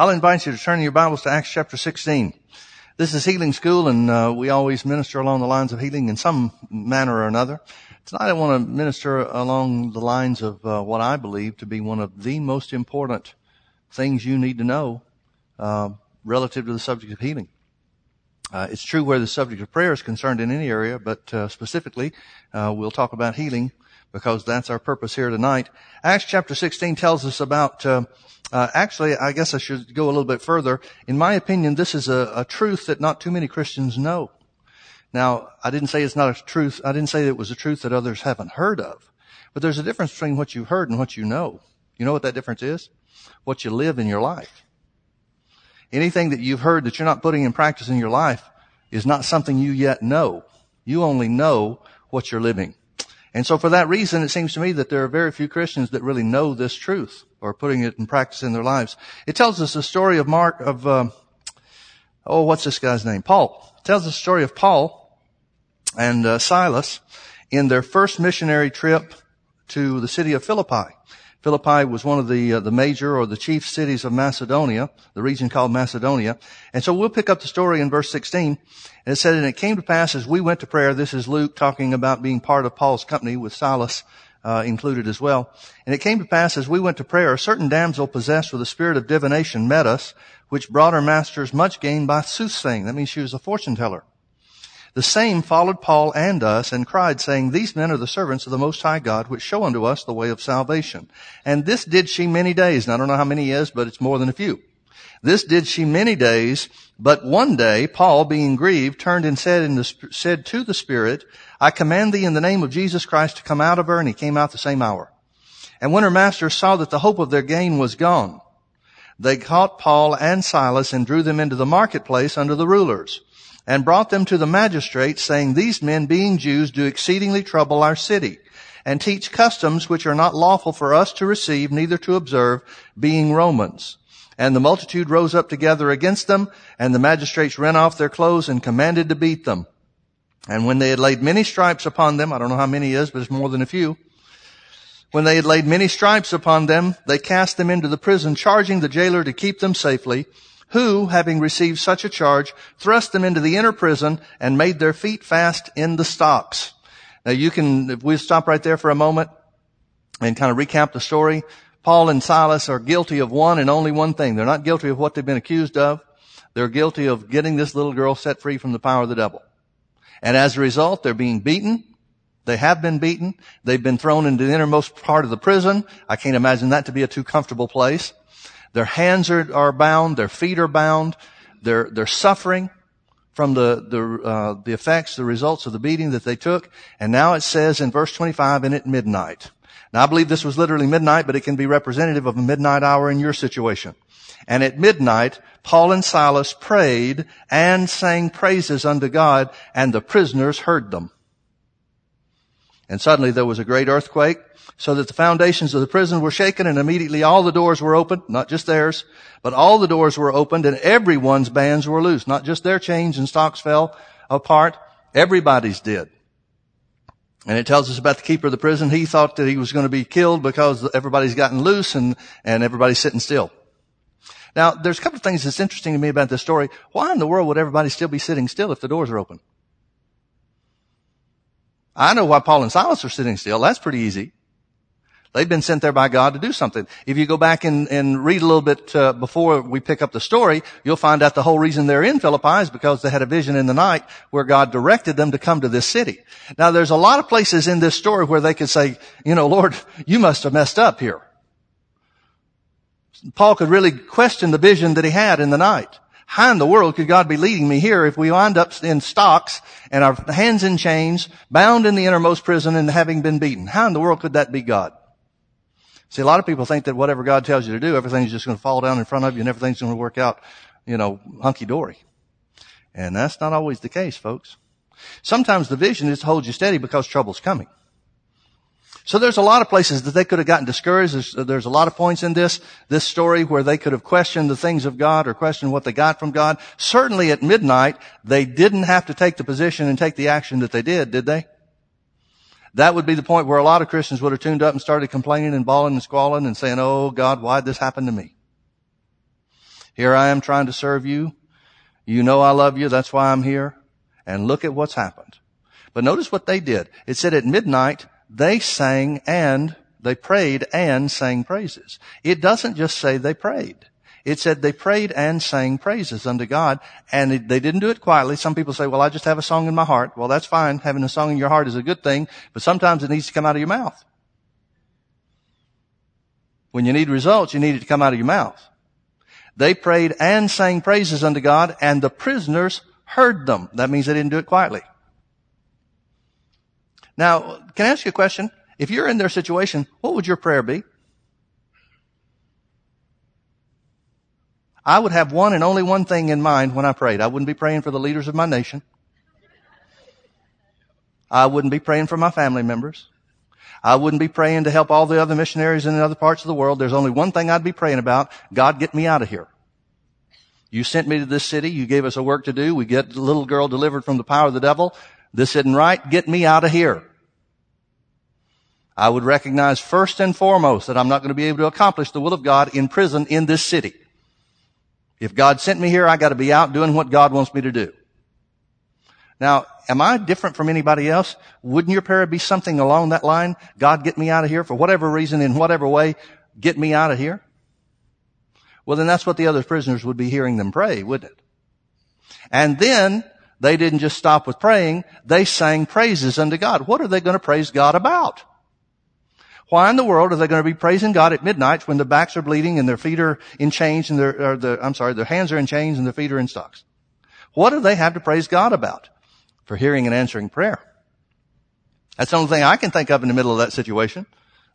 I'll invite you to turn your Bibles to Acts chapter 16. This is Healing School and uh, we always minister along the lines of healing in some manner or another. Tonight I want to minister along the lines of uh, what I believe to be one of the most important things you need to know uh, relative to the subject of healing. Uh, it's true where the subject of prayer is concerned in any area, but uh, specifically, uh, we'll talk about healing because that's our purpose here tonight. Acts chapter 16 tells us about, uh, uh, actually, I guess I should go a little bit further. In my opinion, this is a, a, truth that not too many Christians know. Now, I didn't say it's not a truth. I didn't say it was a truth that others haven't heard of. But there's a difference between what you've heard and what you know. You know what that difference is? What you live in your life. Anything that you've heard that you're not putting in practice in your life is not something you yet know. You only know what you're living. And so for that reason, it seems to me that there are very few Christians that really know this truth or putting it in practice in their lives. It tells us the story of Mark, of, uh, oh, what's this guy's name? Paul. It tells the story of Paul and uh, Silas in their first missionary trip to the city of Philippi. Philippi was one of the uh, the major or the chief cities of Macedonia, the region called Macedonia. And so we'll pick up the story in verse 16. And it said, and it came to pass as we went to prayer. This is Luke talking about being part of Paul's company with Silas uh, included as well. And it came to pass as we went to prayer, a certain damsel possessed with a spirit of divination met us, which brought her masters much gain by soothsaying. That means she was a fortune teller. The same followed Paul and us and cried, saying, These men are the servants of the Most High God, which show unto us the way of salvation. And this did she many days. And I don't know how many is, but it's more than a few. This did she many days, but one day Paul, being grieved, turned and said, the, said to the Spirit, I command thee in the name of Jesus Christ to come out of her, and he came out the same hour. And when her masters saw that the hope of their gain was gone, they caught Paul and Silas and drew them into the marketplace under the rulers and brought them to the magistrates, saying, These men, being Jews, do exceedingly trouble our city, and teach customs which are not lawful for us to receive, neither to observe, being Romans. And the multitude rose up together against them, and the magistrates rent off their clothes and commanded to beat them. And when they had laid many stripes upon them, I don't know how many is, but it's more than a few. When they had laid many stripes upon them, they cast them into the prison, charging the jailer to keep them safely who, having received such a charge, thrust them into the inner prison and made their feet fast in the stocks. Now you can, if we stop right there for a moment and kind of recap the story, Paul and Silas are guilty of one and only one thing. They're not guilty of what they've been accused of. They're guilty of getting this little girl set free from the power of the devil. And as a result, they're being beaten. They have been beaten. They've been thrown into the innermost part of the prison. I can't imagine that to be a too comfortable place. Their hands are, are bound. Their feet are bound. They're, they're suffering from the, the, uh, the effects, the results of the beating that they took. And now it says in verse 25, and at midnight. Now I believe this was literally midnight, but it can be representative of a midnight hour in your situation. And at midnight, Paul and Silas prayed and sang praises unto God, and the prisoners heard them. And suddenly there was a great earthquake, so that the foundations of the prison were shaken and immediately all the doors were opened, not just theirs, but all the doors were opened and everyone's bands were loose. Not just their chains and stocks fell apart, everybody's did. And it tells us about the keeper of the prison. He thought that he was going to be killed because everybody's gotten loose and, and everybody's sitting still. Now, there's a couple of things that's interesting to me about this story. Why in the world would everybody still be sitting still if the doors are open? I know why Paul and Silas are sitting still. That's pretty easy. They've been sent there by God to do something. If you go back and, and read a little bit uh, before we pick up the story, you'll find out the whole reason they're in Philippi is because they had a vision in the night where God directed them to come to this city. Now, there's a lot of places in this story where they could say, you know, Lord, you must have messed up here. Paul could really question the vision that he had in the night. How in the world could God be leading me here if we wind up in stocks and our hands in chains, bound in the innermost prison and having been beaten? How in the world could that be God? See, a lot of people think that whatever God tells you to do, everything's just going to fall down in front of you and everything's going to work out, you know, hunky dory. And that's not always the case, folks. Sometimes the vision is to hold you steady because trouble's coming. So there's a lot of places that they could have gotten discouraged. There's, there's, a lot of points in this, this story where they could have questioned the things of God or questioned what they got from God. Certainly at midnight, they didn't have to take the position and take the action that they did, did they? That would be the point where a lot of Christians would have tuned up and started complaining and bawling and squalling and saying, Oh God, why'd this happen to me? Here I am trying to serve you. You know I love you. That's why I'm here. And look at what's happened. But notice what they did. It said at midnight, they sang and they prayed and sang praises. It doesn't just say they prayed. It said they prayed and sang praises unto God, and they didn't do it quietly. Some people say, well, I just have a song in my heart. Well, that's fine. Having a song in your heart is a good thing, but sometimes it needs to come out of your mouth. When you need results, you need it to come out of your mouth. They prayed and sang praises unto God, and the prisoners heard them. That means they didn't do it quietly. Now, can I ask you a question? If you're in their situation, what would your prayer be? I would have one and only one thing in mind when I prayed. I wouldn't be praying for the leaders of my nation. I wouldn't be praying for my family members. I wouldn't be praying to help all the other missionaries in other parts of the world. There's only one thing I'd be praying about. God, get me out of here. You sent me to this city. You gave us a work to do. We get the little girl delivered from the power of the devil. This isn't right. Get me out of here. I would recognize first and foremost that I'm not going to be able to accomplish the will of God in prison in this city. If God sent me here, I got to be out doing what God wants me to do. Now, am I different from anybody else? Wouldn't your prayer be something along that line? God, get me out of here for whatever reason, in whatever way, get me out of here? Well, then that's what the other prisoners would be hearing them pray, wouldn't it? And then they didn't just stop with praying, they sang praises unto God. What are they going to praise God about? Why in the world are they going to be praising God at midnight when their backs are bleeding and their feet are in chains and their, the, I'm sorry, their hands are in chains and their feet are in stocks? What do they have to praise God about? For hearing and answering prayer. That's the only thing I can think of in the middle of that situation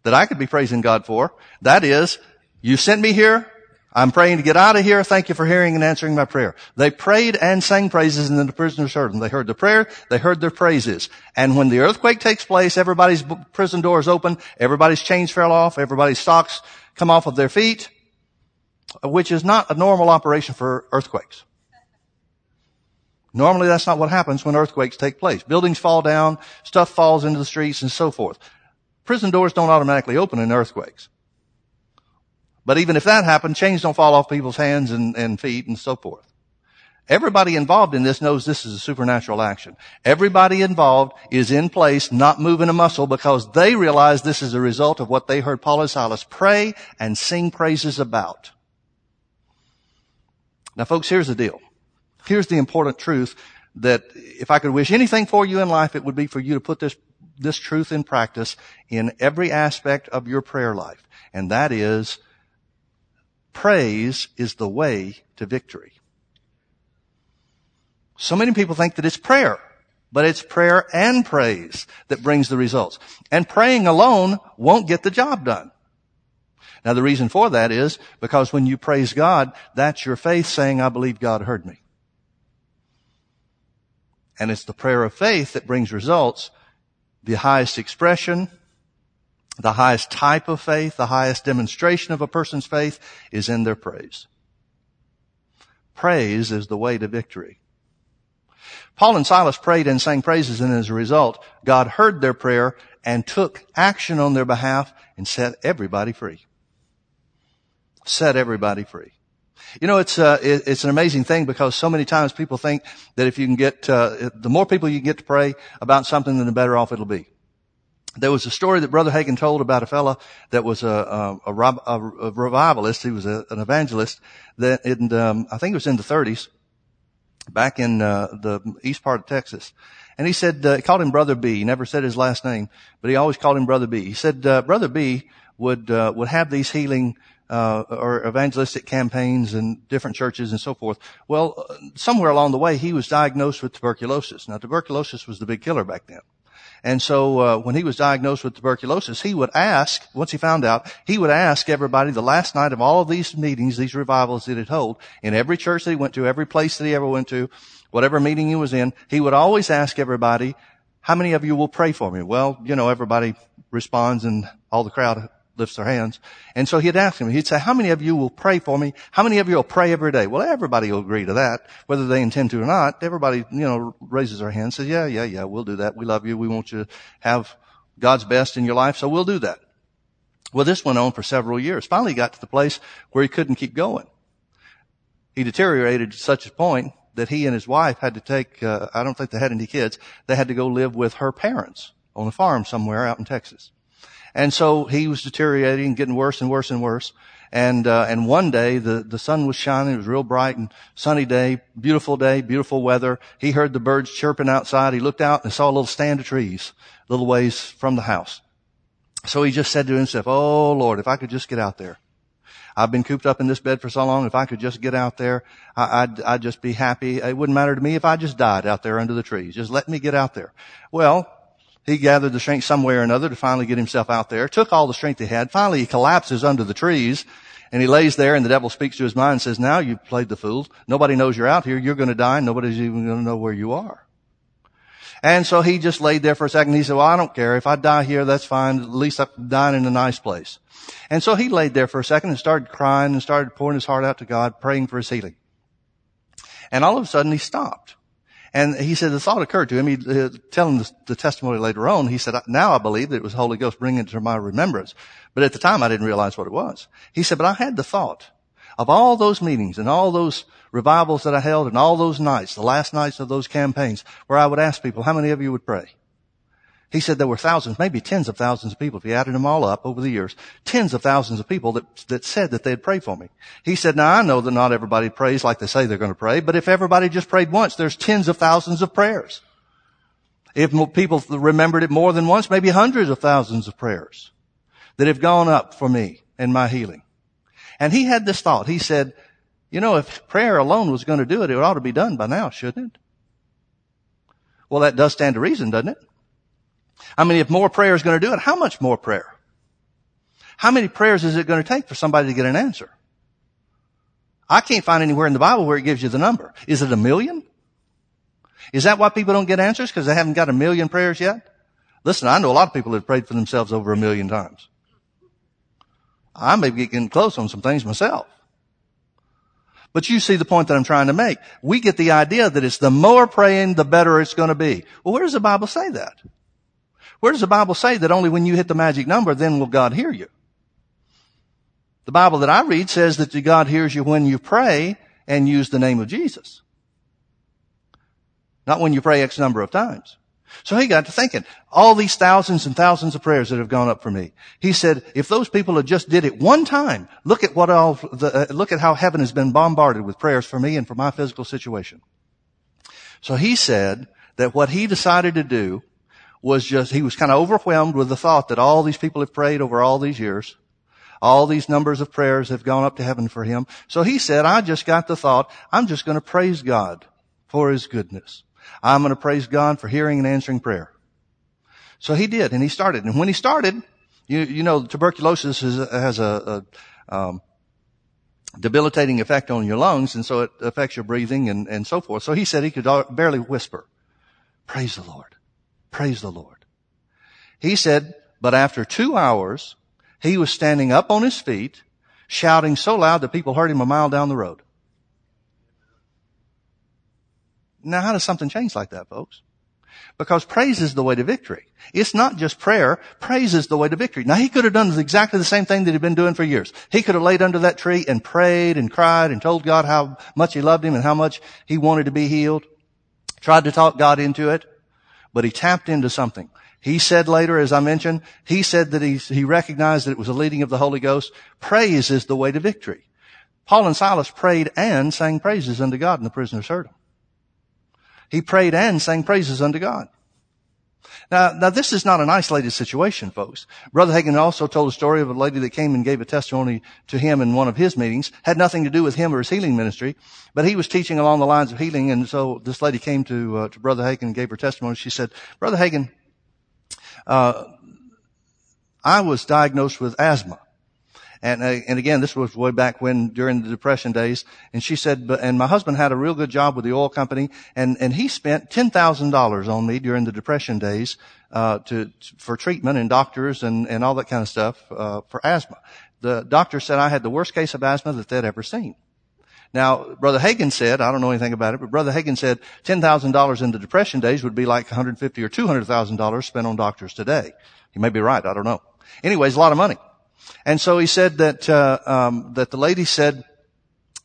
that I could be praising God for. That is, you sent me here. I'm praying to get out of here. Thank you for hearing and answering my prayer. They prayed and sang praises and then the prisoners heard them. They heard the prayer. They heard their praises. And when the earthquake takes place, everybody's prison doors open. Everybody's chains fell off. Everybody's stocks come off of their feet, which is not a normal operation for earthquakes. Normally that's not what happens when earthquakes take place. Buildings fall down, stuff falls into the streets and so forth. Prison doors don't automatically open in earthquakes. But even if that happened, chains don't fall off people's hands and, and feet and so forth. Everybody involved in this knows this is a supernatural action. Everybody involved is in place, not moving a muscle because they realize this is a result of what they heard Paul and Silas pray and sing praises about. Now folks, here's the deal. Here's the important truth that if I could wish anything for you in life, it would be for you to put this, this truth in practice in every aspect of your prayer life. And that is Praise is the way to victory. So many people think that it's prayer, but it's prayer and praise that brings the results. And praying alone won't get the job done. Now the reason for that is because when you praise God, that's your faith saying, I believe God heard me. And it's the prayer of faith that brings results. The highest expression the highest type of faith, the highest demonstration of a person's faith is in their praise. Praise is the way to victory. Paul and Silas prayed and sang praises and as a result, God heard their prayer and took action on their behalf and set everybody free. Set everybody free. You know, it's uh, it's an amazing thing because so many times people think that if you can get uh, the more people you can get to pray about something, then the better off it'll be. There was a story that Brother Hagin told about a fellow that was a, a, a, a revivalist. He was an evangelist that in, um, I think it was in the 30s, back in uh, the east part of Texas. And he said, uh, he called him Brother B. He never said his last name, but he always called him Brother B. He said, uh, Brother B would, uh, would have these healing, uh, or evangelistic campaigns in different churches and so forth. Well, somewhere along the way, he was diagnosed with tuberculosis. Now, tuberculosis was the big killer back then. And so uh, when he was diagnosed with tuberculosis, he would ask, once he found out, he would ask everybody the last night of all of these meetings, these revivals that he'd hold, in every church that he went to, every place that he ever went to, whatever meeting he was in, he would always ask everybody, how many of you will pray for me? Well, you know, everybody responds and all the crowd lifts their hands. And so he'd ask him, he'd say, how many of you will pray for me? How many of you will pray every day? Well, everybody will agree to that, whether they intend to or not. Everybody, you know, raises their hand, and says, yeah, yeah, yeah, we'll do that. We love you. We want you to have God's best in your life, so we'll do that. Well, this went on for several years. Finally he got to the place where he couldn't keep going. he deteriorated to such a point that he and his wife had to take, uh, I don't think they had any kids, they had to go live with her parents on a farm somewhere out in Texas. And so he was deteriorating, getting worse and worse and worse. And, uh, and one day the, the sun was shining. It was real bright and sunny day, beautiful day, beautiful weather. He heard the birds chirping outside. He looked out and saw a little stand of trees, a little ways from the house. So he just said to himself, Oh Lord, if I could just get out there. I've been cooped up in this bed for so long. If I could just get out there, I, would I'd just be happy. It wouldn't matter to me if I just died out there under the trees. Just let me get out there. Well, he gathered the strength some way or another to finally get himself out there, took all the strength he had. Finally, he collapses under the trees and he lays there and the devil speaks to his mind and says, now you've played the fool. Nobody knows you're out here. You're going to die nobody's even going to know where you are. And so he just laid there for a second. He said, well, I don't care. If I die here, that's fine. At least I'm dying in a nice place. And so he laid there for a second and started crying and started pouring his heart out to God, praying for his healing. And all of a sudden he stopped. And he said the thought occurred to him. He uh, telling the, the, testimony later on. He said, "Now I believe that it was Holy Ghost bringing it to my remembrance, but at the time I didn't realize what it was." He said, "But I had the thought of all those meetings and all those revivals that I held and all those nights, the last nights of those campaigns, where I would ask people, how many of you would pray?" He said there were thousands, maybe tens of thousands of people, if you added them all up over the years, tens of thousands of people that, that said that they'd pray for me. He said, now I know that not everybody prays like they say they're going to pray, but if everybody just prayed once, there's tens of thousands of prayers. If people remembered it more than once, maybe hundreds of thousands of prayers that have gone up for me and my healing. And he had this thought. He said, you know, if prayer alone was going to do it, it ought to be done by now, shouldn't it? Well, that does stand to reason, doesn't it? I mean, if more prayer is going to do it, how much more prayer? How many prayers is it going to take for somebody to get an answer? I can't find anywhere in the Bible where it gives you the number. Is it a million? Is that why people don't get answers? Because they haven't got a million prayers yet? Listen, I know a lot of people that have prayed for themselves over a million times. I may be getting close on some things myself. But you see the point that I'm trying to make. We get the idea that it's the more praying, the better it's going to be. Well, where does the Bible say that? Where does the Bible say that only when you hit the magic number, then will God hear you? The Bible that I read says that God hears you when you pray and use the name of Jesus. Not when you pray X number of times. So he got to thinking, all these thousands and thousands of prayers that have gone up for me. He said, if those people had just did it one time, look at what all, the, uh, look at how heaven has been bombarded with prayers for me and for my physical situation. So he said that what he decided to do was just, he was kind of overwhelmed with the thought that all these people have prayed over all these years. All these numbers of prayers have gone up to heaven for him. So he said, I just got the thought, I'm just going to praise God for his goodness. I'm going to praise God for hearing and answering prayer. So he did, and he started. And when he started, you, you know, tuberculosis is, has a, a um, debilitating effect on your lungs, and so it affects your breathing and, and so forth. So he said he could barely whisper, praise the Lord. Praise the Lord. He said, but after two hours, he was standing up on his feet, shouting so loud that people heard him a mile down the road. Now, how does something change like that, folks? Because praise is the way to victory. It's not just prayer. Praise is the way to victory. Now, he could have done exactly the same thing that he'd been doing for years. He could have laid under that tree and prayed and cried and told God how much he loved him and how much he wanted to be healed. Tried to talk God into it but he tapped into something. He said later, as I mentioned, he said that he, he recognized that it was a leading of the Holy Ghost. Praise is the way to victory. Paul and Silas prayed and sang praises unto God and the prisoners heard him. He prayed and sang praises unto God. Now, now this is not an isolated situation, folks. Brother Hagin also told a story of a lady that came and gave a testimony to him in one of his meetings. Had nothing to do with him or his healing ministry, but he was teaching along the lines of healing, and so this lady came to uh, to Brother Hagin and gave her testimony. She said, "Brother Hagin, uh, I was diagnosed with asthma." And, uh, and again, this was way back when during the depression days. And she said, but, and my husband had a real good job with the oil company and, and he spent $10,000 on me during the depression days, uh, to, for treatment and doctors and, and all that kind of stuff, uh, for asthma. The doctor said I had the worst case of asthma that they'd ever seen. Now, Brother Hagin said, I don't know anything about it, but Brother Hagin said $10,000 in the depression days would be like 150 or $200,000 spent on doctors today. He may be right. I don't know. Anyways, a lot of money. And so he said that uh, um, that the lady said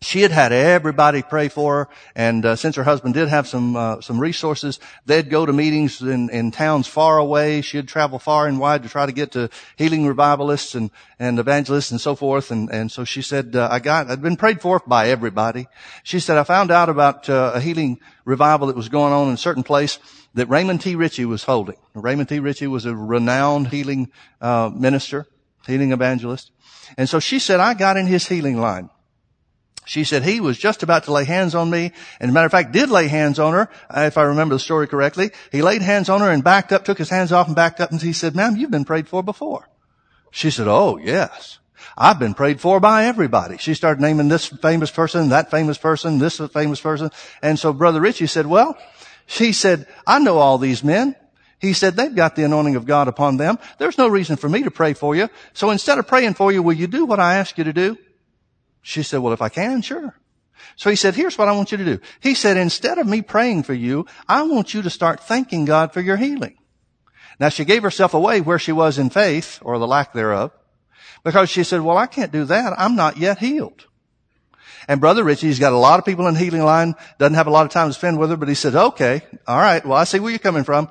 she had had everybody pray for her, and uh, since her husband did have some uh, some resources, they'd go to meetings in, in towns far away. She'd travel far and wide to try to get to healing revivalists and and evangelists and so forth. And and so she said, uh, I got I'd been prayed for by everybody. She said I found out about uh, a healing revival that was going on in a certain place that Raymond T. Richey was holding. Raymond T. Richey was a renowned healing uh, minister, healing evangelist, and so she said I got in his healing line. She said he was just about to lay hands on me, and as a matter of fact, did lay hands on her, uh, if I remember the story correctly. He laid hands on her and backed up, took his hands off and backed up, and he said, ma'am, you've been prayed for before. She said, oh, yes. I've been prayed for by everybody. She started naming this famous person, that famous person, this famous person. And so Brother Richey said, well, she said, I know all these men. He said, they've got the anointing of God upon them. There's no reason for me to pray for you. So instead of praying for you, will you do what I ask you to do? She said, well, if I can, sure. So he said, here's what I want you to do. He said, instead of me praying for you, I want you to start thanking God for your healing. Now she gave herself away where she was in faith or the lack thereof because she said, well, I can't do that. I'm not yet healed. And Brother Richey's got a lot of people in healing line, doesn't have a lot of time to spend with her, but he said, okay, all right, well, I see where you're coming from.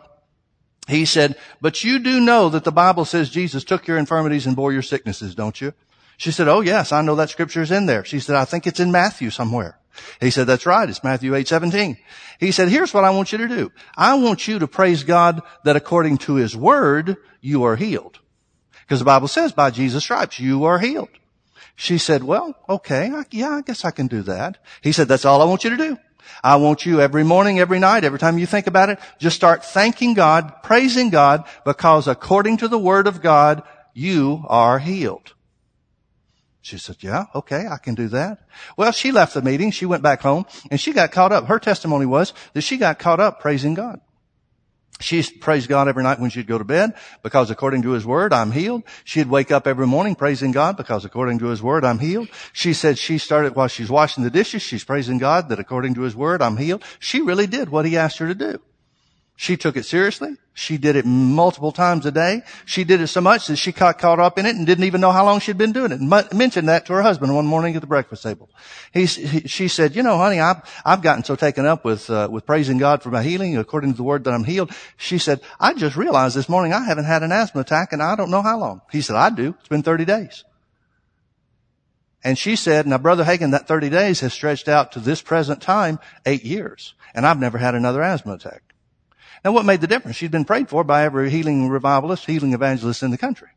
He said, but you do know that the Bible says Jesus took your infirmities and bore your sicknesses, don't you? She said, oh yes, I know that scripture is in there. She said, I think it's in Matthew somewhere. He said, that's right. It's Matthew 8, 17. He said, here's what I want you to do. I want you to praise God that according to his word, you are healed. Because the Bible says by Jesus stripes, you are healed. She said, well, okay, I, yeah, I guess I can do that. He said, that's all I want you to do. I want you every morning, every night, every time you think about it, just start thanking God, praising God, because according to the word of God, you are healed. She said, yeah, okay, I can do that. Well, she left the meeting. She went back home and she got caught up. Her testimony was that she got caught up praising God. She praised God every night when she'd go to bed because according to His Word, I'm healed. She'd wake up every morning praising God because according to His Word, I'm healed. She said she started while she's washing the dishes, she's praising God that according to His Word, I'm healed. She really did what He asked her to do. She took it seriously. She did it multiple times a day. She did it so much that she got caught up in it and didn't even know how long she'd been doing it. And mentioned that to her husband one morning at the breakfast table. He, he, she said, "You know, honey, I've I've gotten so taken up with uh, with praising God for my healing, according to the word that I'm healed." She said, "I just realized this morning I haven't had an asthma attack, and I don't know how long." He said, "I do. It's been 30 days." And she said, "Now, brother Hagin, that 30 days has stretched out to this present time eight years, and I've never had another asthma attack." Now what made the difference? She'd been prayed for by every healing revivalist, healing evangelist in the country.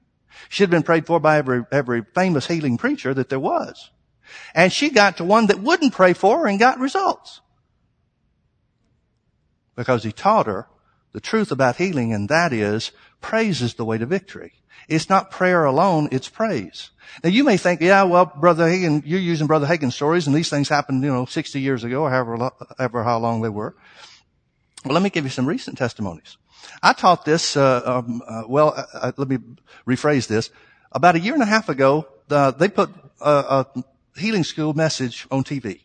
She'd been prayed for by every, every famous healing preacher that there was. And she got to one that wouldn't pray for her and got results. Because he taught her the truth about healing and that is praise is the way to victory. It's not prayer alone, it's praise. Now you may think, yeah, well, Brother Hagin, you're using Brother Hagin's stories and these things happened, you know, 60 years ago or however, however how long they were. Well, let me give you some recent testimonies. I taught this, uh, um, uh, well, uh, uh let me rephrase this. About a year and a half ago, they put a, a healing school message on TV.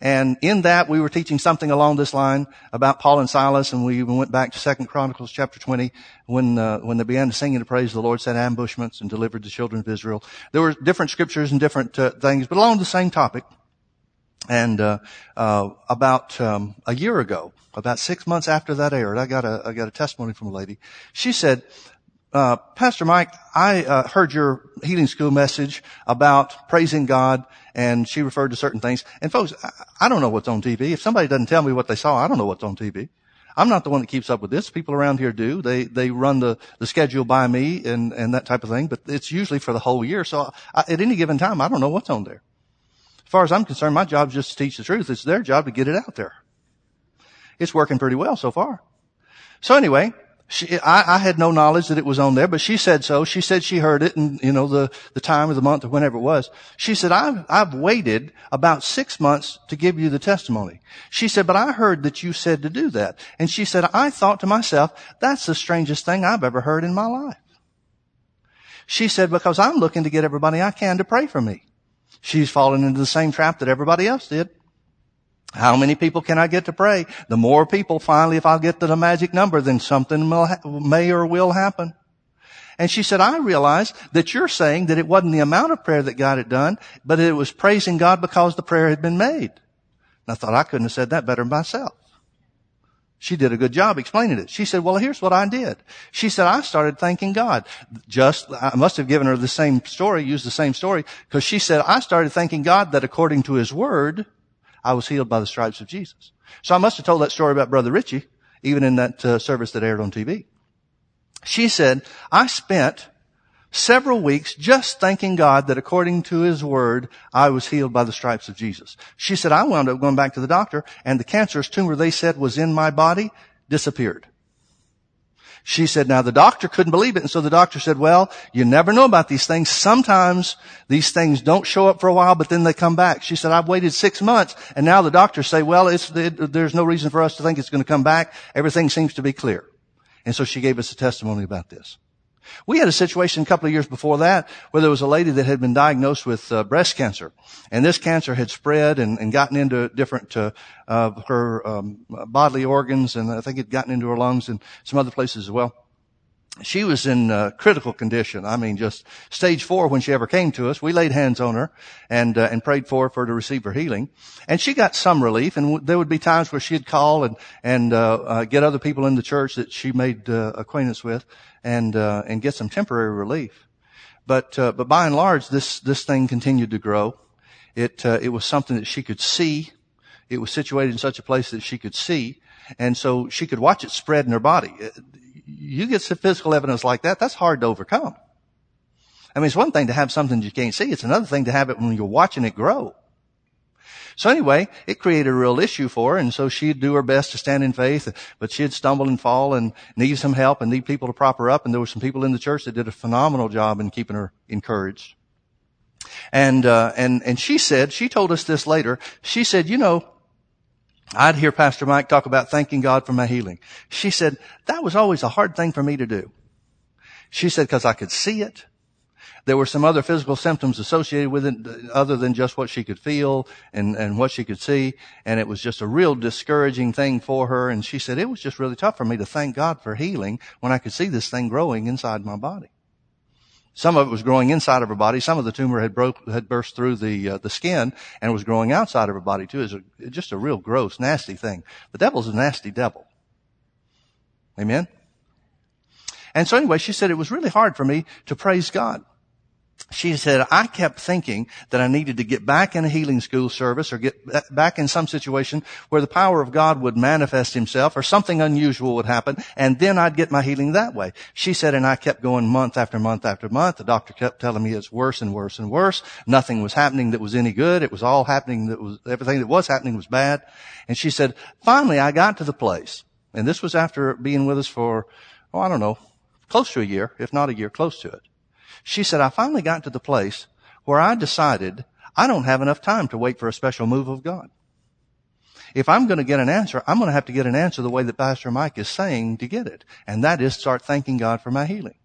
And in that, we were teaching something along this line about Paul and Silas, and we went back to Second Chronicles chapter 20, when, uh, when they began to sing and to praise the Lord, set ambushments and delivered the children of Israel. There were different scriptures and different uh, things, but along the same topic. And uh, uh, about um, a year ago, about six months after that aired, I got a I got a testimony from a lady. She said, uh, "Pastor Mike, I uh, heard your healing school message about praising God, and she referred to certain things. And folks, I, I don't know what's on TV. If somebody doesn't tell me what they saw, I don't know what's on TV." I'm not the one that keeps up with this. People around here do. They they run the, the schedule by me and, and that type of thing. But it's usually for the whole year. So I, at any given time, I don't know what's on there. As far as I'm concerned, my job is just to teach the truth. It's their job to get it out there. It's working pretty well so far. So anyway, she, I, I, had no knowledge that it was on there, but she said so. She said she heard it and, you know, the, the time of the month or whenever it was. She said, I've, I've waited about six months to give you the testimony. She said, but I heard that you said to do that. And she said, I thought to myself, that's the strangest thing I've ever heard in my life. She said, because I'm looking to get everybody I can to pray for me. She's fallen into the same trap that everybody else did. How many people can I get to pray? The more people, finally, if I get to the magic number, then something may or will happen. And she said, I realize that you're saying that it wasn't the amount of prayer that got it done, but it was praising God because the prayer had been made. And I thought I couldn't have said that better myself. She did a good job explaining it. She said, well, here's what I did. She said, I started thanking God. Just, I must have given her the same story, used the same story, because she said, I started thanking God that according to His Word, I was healed by the stripes of Jesus. So I must have told that story about Brother Richey, even in that uh, service that aired on TV. She said, I spent several weeks just thanking God that according to His Word, I was healed by the stripes of Jesus. She said, I wound up going back to the doctor and the cancerous tumor they said was in my body disappeared. She said, now the doctor couldn't believe it. And so the doctor said, well, you never know about these things. Sometimes these things don't show up for a while, but then they come back. She said, I've waited six months and now the doctors say, well, it, there's no reason for us to think it's going to come back. Everything seems to be clear. And so she gave us a testimony about this. We had a situation a couple of years before that where there was a lady that had been diagnosed with uh, breast cancer, and this cancer had spread and, and gotten into different uh, of her um, bodily organs, and I think it had gotten into her lungs and some other places as well she was in uh, critical condition. I mean, just stage four when she ever came to us. We laid hands on her and uh, and prayed for her, for her to receive her healing, and she got some relief. And w- there would be times where she'd call and and uh, uh get other people in the church that she made uh, acquaintance with, and uh, and get some temporary relief. But but by and large, this this thing continued to grow. It it was something that she could see. It was situated in such a place that she could see, and so she could watch it spread in her body you get some physical evidence like that, that's hard to overcome. I mean, it's one thing to have something you can't see. It's another thing to have it when you're watching it grow. So anyway, it created a real issue for her, and so she'd do her best to stand in faith, but she'd stumble and fall and need some help and need people to prop her up, and there were some people in the church that did a phenomenal job in keeping her encouraged. And, uh, and, and she said, she told us this later, she said, you know, I'd hear Pastor Mike talk about thanking God for my healing. She said, that was always a hard thing for me to do. She said, cause I could see it. There were some other physical symptoms associated with it other than just what she could feel and, and what she could see. And it was just a real discouraging thing for her. And she said, it was just really tough for me to thank God for healing when I could see this thing growing inside my body. Some of it was growing inside of her body. Some of the tumor had broke, had burst through the, uh, the skin and was growing outside of her body too. It's just a real gross, nasty thing. The devil's a nasty devil. Amen? And so anyway, she said it was really hard for me to praise God she said, I kept thinking that I needed to get back in a healing school service or get back in some situation where the power of God would manifest himself or something unusual would happen and then I'd get my healing that way. She said, and I kept going month after month after month. The doctor kept telling me it's worse and worse and worse. Nothing was happening that was any good. It was all happening that was, everything that was happening was bad. And she said, finally I got to the place, and this was after being with us for, oh, I don't know, close to a year, if not a year, close to it. She said, I finally got to the place where I decided I don't have enough time to wait for a special move of God. If I'm going to get an answer, I'm going to have to get an answer the way that Pastor Mike is saying to get it. And that is start thanking God for my healing.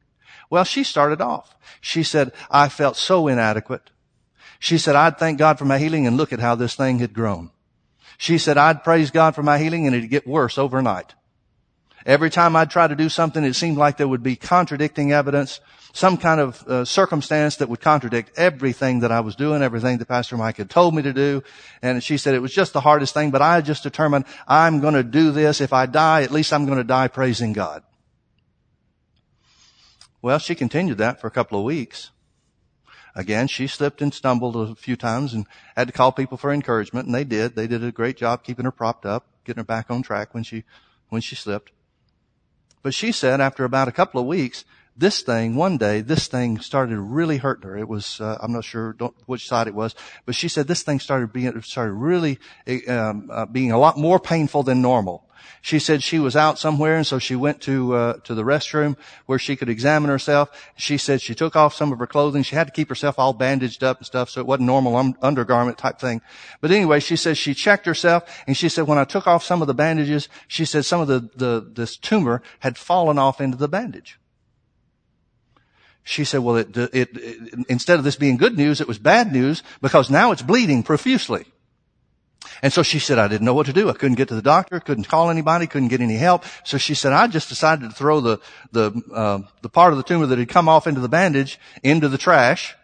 Well, she started off. She said, I felt so inadequate. She said, I'd thank God for my healing and look at how this thing had grown. She said, I'd praise God for my healing and it'd get worse overnight. Every time I'd try to do something, it seemed like there would be contradicting evidence some kind of uh, circumstance that would contradict everything that I was doing, everything that Pastor Mike had told me to do. And she said it was just the hardest thing, but I just determined I'm going to do this. If I die, at least I'm going to die praising God. Well, she continued that for a couple of weeks. Again, she slipped and stumbled a few times and had to call people for encouragement, and they did. They did a great job keeping her propped up, getting her back on track when she, when she slipped. But she said after about a couple of weeks, this thing, one day, this thing started really hurting her. It was, uh, I'm not sure which side it was, but she said this thing started being, started really, um, uh, being a lot more painful than normal. She said she was out somewhere and so she went to, uh, to the restroom where she could examine herself. She said she took off some of her clothing. She had to keep herself all bandaged up and stuff so it wasn't normal un- undergarment type thing. But anyway, she says she checked herself and she said when I took off some of the bandages, she said some of the, the, this tumor had fallen off into the bandage. She said, well, it, it, it, instead of this being good news, it was bad news because now it's bleeding profusely. And so she said, I didn't know what to do. I couldn't get to the doctor, couldn't call anybody, couldn't get any help. So she said, I just decided to throw the, the, uh, the part of the tumor that had come off into the bandage into the trash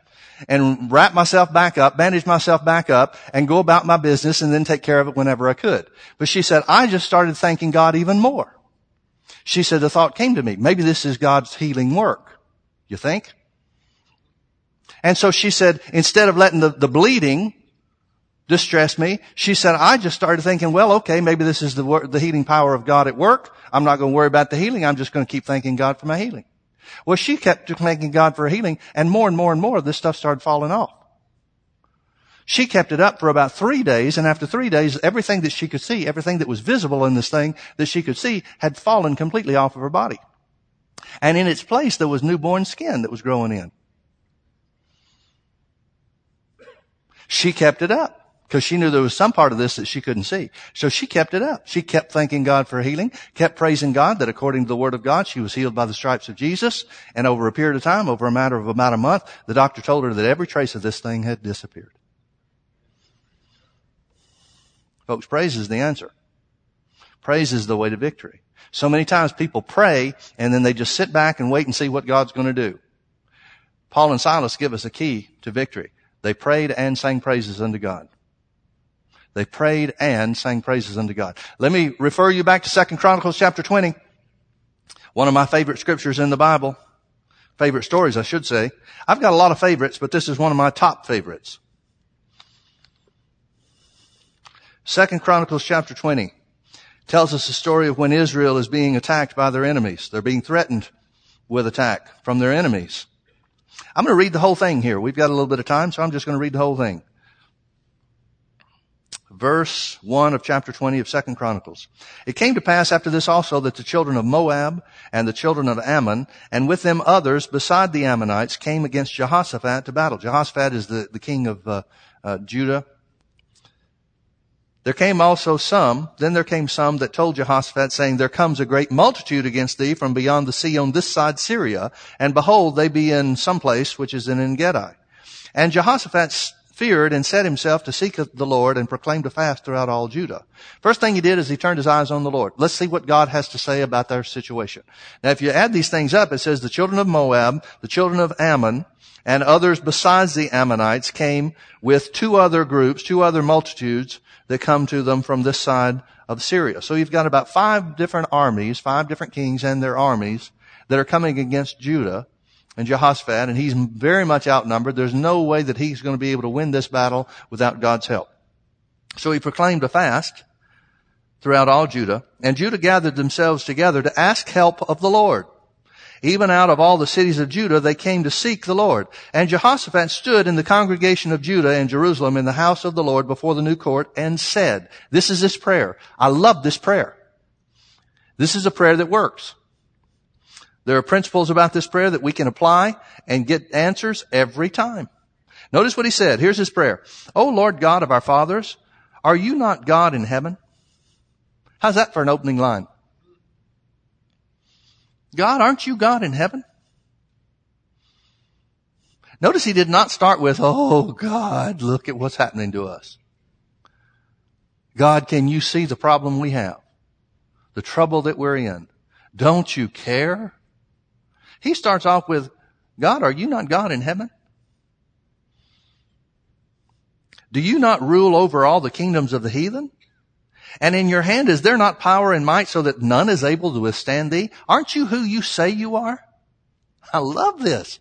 and wrap myself back up, bandage myself back up and go about my business and then take care of it whenever I could. But she said, I just started thanking God even more. She said, the thought came to me, maybe this is God's healing work. You think? And so she said, instead of letting the, the bleeding distress me. She said, I just started thinking, well, okay, maybe this is the, the healing power of God at work. I'm not going to worry about the healing. I'm just going to keep thanking God for my healing. Well, she kept thanking God for healing and more and more and more of this stuff started falling off. She kept it up for about three days and after three days, everything that she could see, everything that was visible in this thing that she could see had fallen completely off of her body. And in its place, there was newborn skin that was growing in. She kept it up because she knew there was some part of this that she couldn't see. So she kept it up. She kept thanking God for healing, kept praising God that according to the word of God, she was healed by the stripes of Jesus. And over a period of time, over a matter of about a month, the doctor told her that every trace of this thing had disappeared. Folks, praise is the answer. Praise is the way to victory. So many times people pray and then they just sit back and wait and see what God's going to do. Paul and Silas give us a key to victory. They prayed and sang praises unto God. They prayed and sang praises unto God. Let me refer you back to Second Chronicles chapter 20. One of my favorite scriptures in the Bible. Favorite stories, I should say. I've got a lot of favorites, but this is one of my top favorites. Second Chronicles chapter 20 tells us the story of when Israel is being attacked by their enemies. They're being threatened with attack from their enemies. I'm going to read the whole thing here. We've got a little bit of time, so I'm just going to read the whole thing verse 1 of chapter 20 of Second Chronicles. It came to pass after this also that the children of Moab and the children of Ammon and with them others beside the Ammonites came against Jehoshaphat to battle. Jehoshaphat is the, the king of uh, uh, Judah. There came also some, then there came some that told Jehoshaphat saying, there comes a great multitude against thee from beyond the sea on this side Syria, and behold, they be in some place which is in Engedi. And Jehoshaphat feared and set himself to seek the Lord and proclaimed a fast throughout all Judah. First thing he did is he turned his eyes on the Lord. Let's see what God has to say about their situation. Now if you add these things up, it says the children of Moab, the children of Ammon, and others besides the Ammonites came with two other groups, two other multitudes that come to them from this side of Syria. So you've got about five different armies, five different kings and their armies that are coming against Judah and Jehoshaphat, and he's very much outnumbered. There's no way that he's going to be able to win this battle without God's help. So he proclaimed a fast throughout all Judah, and Judah gathered themselves together to ask help of the Lord. Even out of all the cities of Judah, they came to seek the Lord. And Jehoshaphat stood in the congregation of Judah in Jerusalem in the house of the Lord before the new court and said, this is this prayer. I love this prayer. This is a prayer that works. There are principles about this prayer that we can apply and get answers every time. Notice what he said. Here's his prayer. Oh Lord God of our fathers, are you not God in heaven? How's that for an opening line? God, aren't you God in heaven? Notice he did not start with, oh God, look at what's happening to us. God, can you see the problem we have? The trouble that we're in? Don't you care? He starts off with, God, are you not God in heaven? Do you not rule over all the kingdoms of the heathen? And in your hand is there not power and might so that none is able to withstand thee? Aren't you who you say you are? I love this.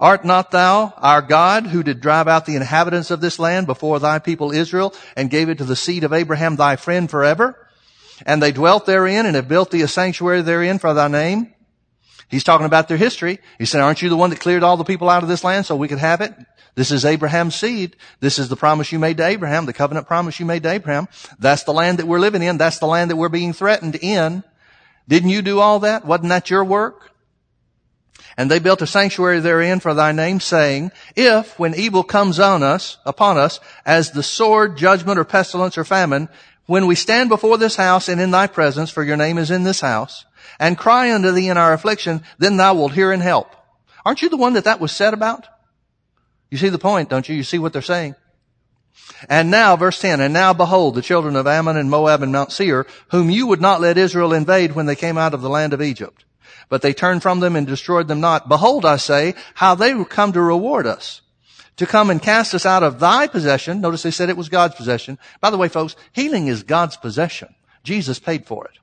Art not thou our God who did drive out the inhabitants of this land before thy people Israel and gave it to the seed of Abraham thy friend forever? And they dwelt therein and have built thee a sanctuary therein for thy name. He's talking about their history. He said, aren't you the one that cleared all the people out of this land so we could have it? This is Abraham's seed. This is the promise you made to Abraham, the covenant promise you made to Abraham. That's the land that we're living in. That's the land that we're being threatened in. Didn't you do all that? Wasn't that your work? And they built a sanctuary therein for thy name, saying, If, when evil comes on us, upon us, as the sword, judgment, or pestilence, or famine, when we stand before this house and in thy presence, for your name is in this house, and cry unto thee in our affliction, then thou wilt hear and help. Aren't you the one that that was said about? You see the point, don't you? You see what they're saying? And now, verse 10, and now behold, the children of Ammon and Moab and Mount Seir, whom you would not let Israel invade when they came out of the land of Egypt. But they turned from them and destroyed them not. Behold, I say, how they come to reward us. To come and cast us out of thy possession. Notice they said it was God's possession. By the way, folks, healing is God's possession. Jesus paid for it.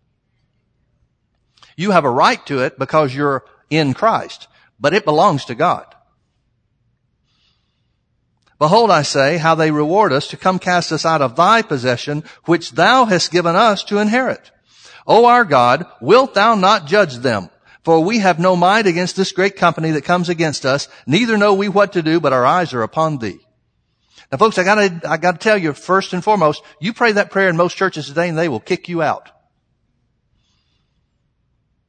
You have a right to it because you're in Christ, but it belongs to God. Behold, I say, how they reward us to come cast us out of thy possession, which thou hast given us to inherit. O our God, wilt thou not judge them? For we have no might against this great company that comes against us, neither know we what to do, but our eyes are upon thee. Now folks, I gotta, I gotta tell you, first and foremost, you pray that prayer in most churches today and they will kick you out.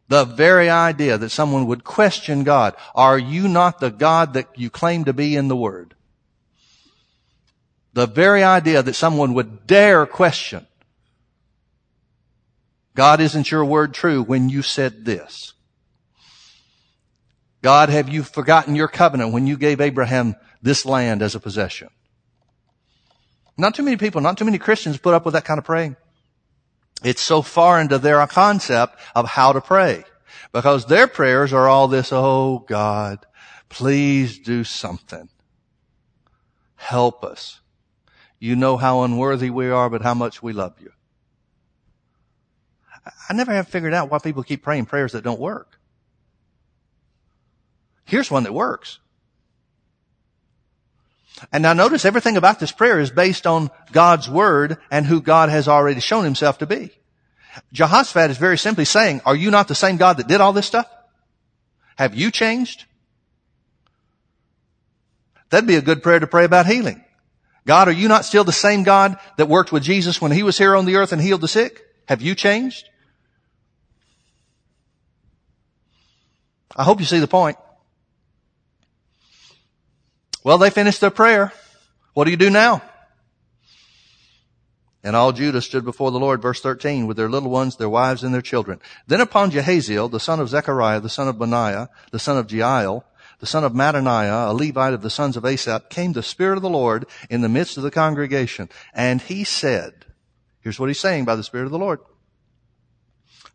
The very idea that someone would question God, are you not the God that you claim to be in the Word? The very idea that someone would dare question, God isn't your word true when you said this. God, have you forgotten your covenant when you gave Abraham this land as a possession? Not too many people, not too many Christians put up with that kind of praying. It's so far into their concept of how to pray because their prayers are all this, oh God, please do something. Help us. You know how unworthy we are, but how much we love you. I never have figured out why people keep praying prayers that don't work. Here's one that works. And now notice everything about this prayer is based on God's word and who God has already shown himself to be. Jehoshaphat is very simply saying, are you not the same God that did all this stuff? Have you changed? That'd be a good prayer to pray about healing. God, are you not still the same God that worked with Jesus when he was here on the earth and healed the sick? Have you changed? I hope you see the point. Well, they finished their prayer. What do you do now? And all Judah stood before the Lord, verse 13, with their little ones, their wives, and their children. Then upon Jahaziel, the son of Zechariah, the son of Benaiah, the son of Jeiel, the son of Mattaniah, a Levite of the sons of Asaph, came the Spirit of the Lord in the midst of the congregation. And he said, here's what he's saying by the Spirit of the Lord.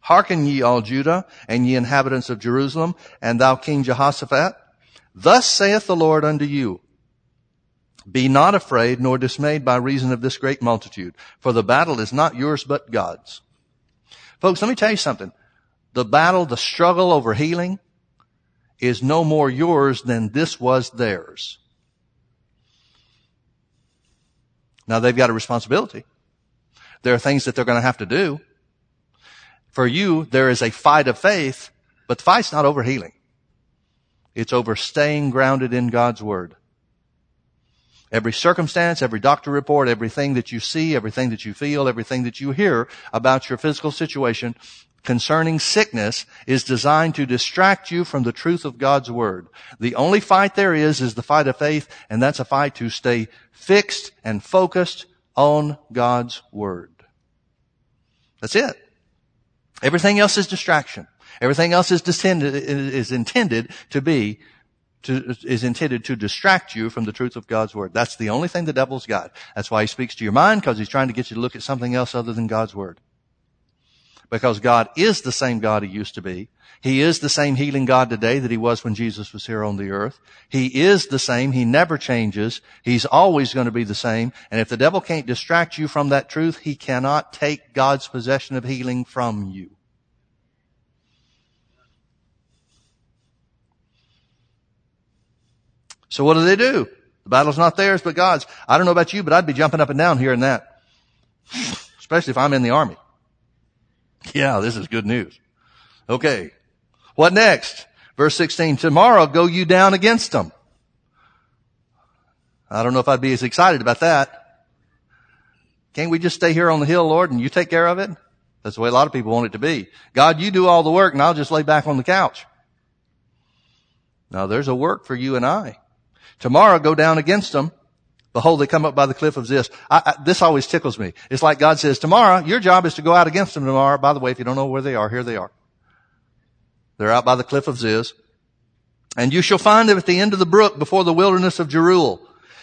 Hearken ye all Judah and ye inhabitants of Jerusalem and thou King Jehoshaphat. Thus saith the Lord unto you, be not afraid nor dismayed by reason of this great multitude, for the battle is not yours but God's. Folks, let me tell you something. The battle, the struggle over healing, is no more yours than this was theirs. Now they've got a responsibility. There are things that they're going to have to do. For you, there is a fight of faith, but the fight's not over healing. It's over staying grounded in God's Word. Every circumstance, every doctor report, everything that you see, everything that you feel, everything that you hear about your physical situation concerning sickness is designed to distract you from the truth of God's word. The only fight there is, is the fight of faith, and that's a fight to stay fixed and focused on God's word. That's it. Everything else is distraction. Everything else is, intended, is intended to be to, is intended to distract you from the truth of God's word. That's the only thing the devil's got. That's why he speaks to your mind because he's trying to get you to look at something else other than God's word because God is the same God he used to be. He is the same healing God today that he was when Jesus was here on the earth. He is the same. He never changes. He's always going to be the same. And if the devil can't distract you from that truth, he cannot take God's possession of healing from you. So what do they do? The battle's not theirs, but God's. I don't know about you, but I'd be jumping up and down hearing that. Especially if I'm in the army. Yeah, this is good news. Okay. What next? Verse 16, tomorrow go you down against them. I don't know if I'd be as excited about that. Can't we just stay here on the hill, Lord, and you take care of it? That's the way a lot of people want it to be. God, you do all the work and I'll just lay back on the couch. Now there's a work for you and I. Tomorrow go down against them Behold, they come up by the cliff of Ziz. I, I, this always tickles me. It's like God says, tomorrow, your job is to go out against them tomorrow. By the way, if you don't know where they are, here they are. They're out by the cliff of Ziz. And you shall find them at the end of the brook before the wilderness of Jeruel.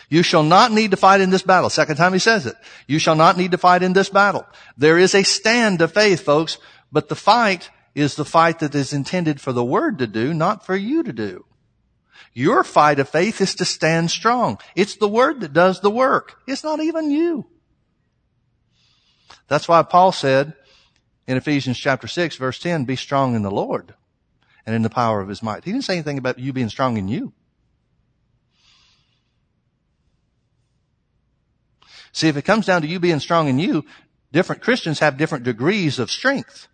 You shall not need to fight in this battle. Second time he says it. You shall not need to fight in this battle. There is a stand of faith, folks, but the fight is the fight that is intended for the word to do, not for you to do. Your fight of faith is to stand strong. It's the word that does the work. It's not even you. That's why Paul said in Ephesians chapter 6 verse 10, be strong in the Lord and in the power of his might. He didn't say anything about you being strong in you. See, if it comes down to you being strong in you, different Christians have different degrees of strength.